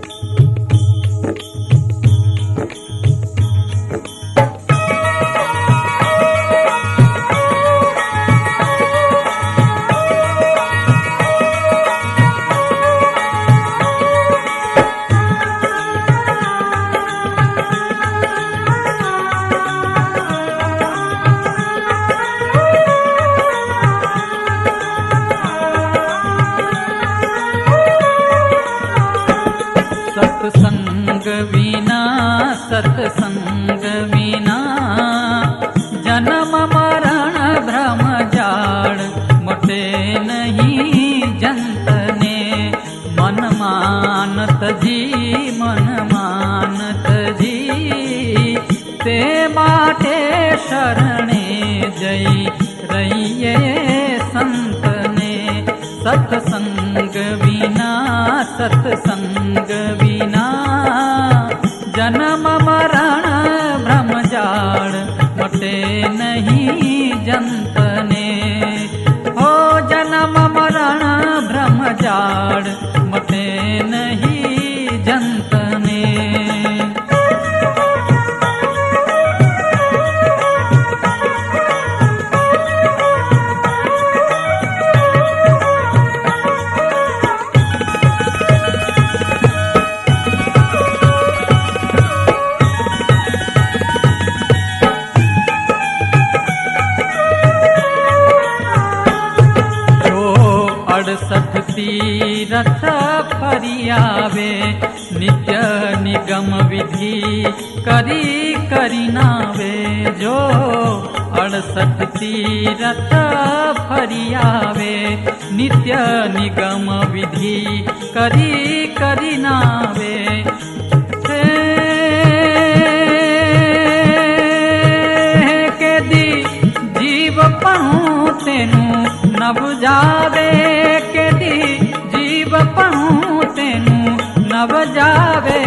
Thank. सत्संग विना जन्म मरण भ्रम जाड़ मटे नहीं जंतने मन मानत जी मन मानत जी। ते माटे शरणे सत्संग विना सत्संग विना जाड़ तीरथ फरियावे नित्य निगम विधि करी करी नावे जो अड़सठ तीरथ फरियावे, नित्य निगम विधि करी करी नावे के दी जीव पहूँ तेनू नभ जावे। पहूँ तेनू नभ जावे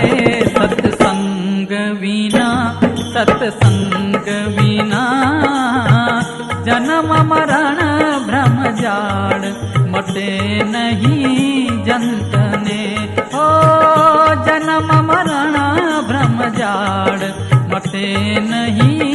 सत्संग विना सत्संग विना जन्म मरण भ्रम जाड़, मटे नहीं जंतने हो जन्म मरण भ्रम जाड़, मटे नहीं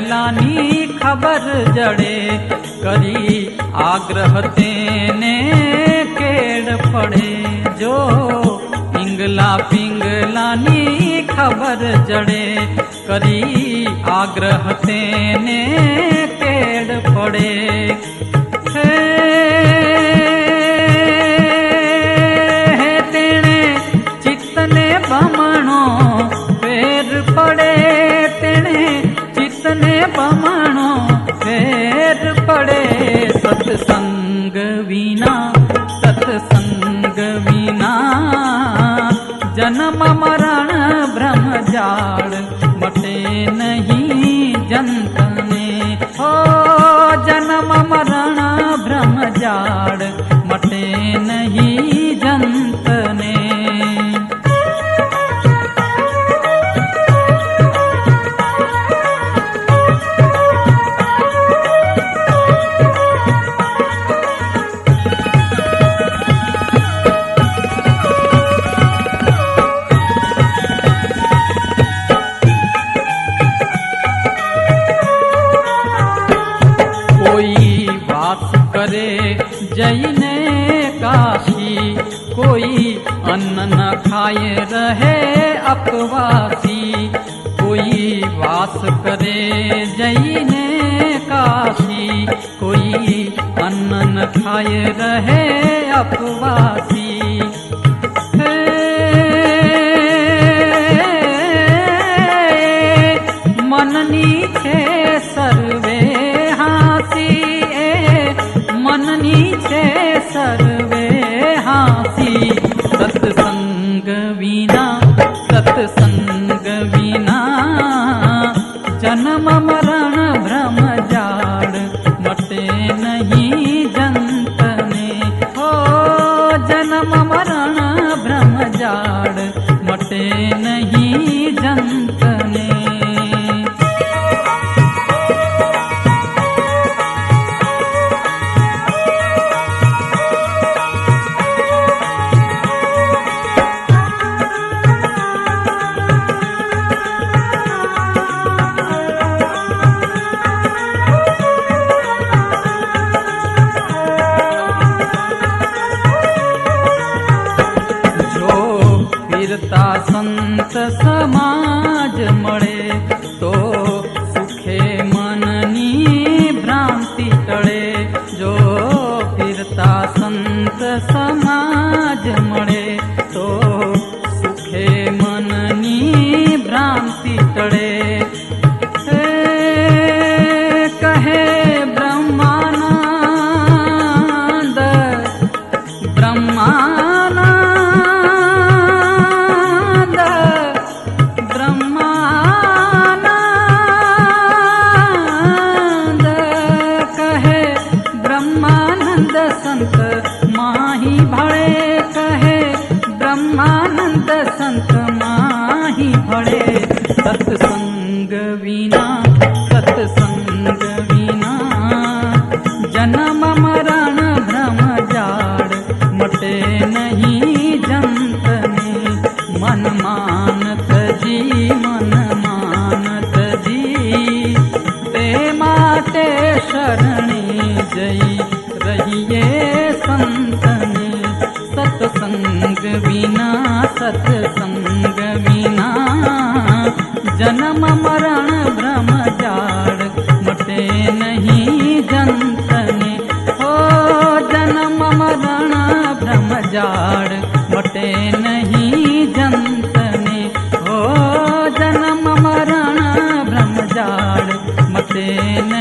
पिंगलानी खबर जड़े करी आग्रह तेने केड़ पड़े। जो पिंगला पिंगलानी खबर जड़े करी आग्रह तेने केड़ पड़े। जन्म कोई अन्न न खाए रहे अपवासी। कोई वास करे जईने काशी। कोई अन्न न खाए रहे अपवासी। सत्सङ्गीना सत्सङ्गीना जन्म मरण ब्रह्मजाड मते नयि जन्तने। हो जन्म मरण फिरता संत समाज मळे तो सुखे मननी भ्रांति टळे। जो फिरता संत समाज मळे तो सुखे मननी भ्रांति टे कहे ब्रह्मानंद, ब्रह्मा भळे कहे ब्रह्मानंद संत माही भळे बिना सत्संग बिना। जन्म मरण भ्रम जाड़ मटे नहीं जनतने। ओ जन्म मरण भ्रम जाड़ मटे नहीं जनतने। ओ जन्म मरण भ्रम जाड़ मटे नहीं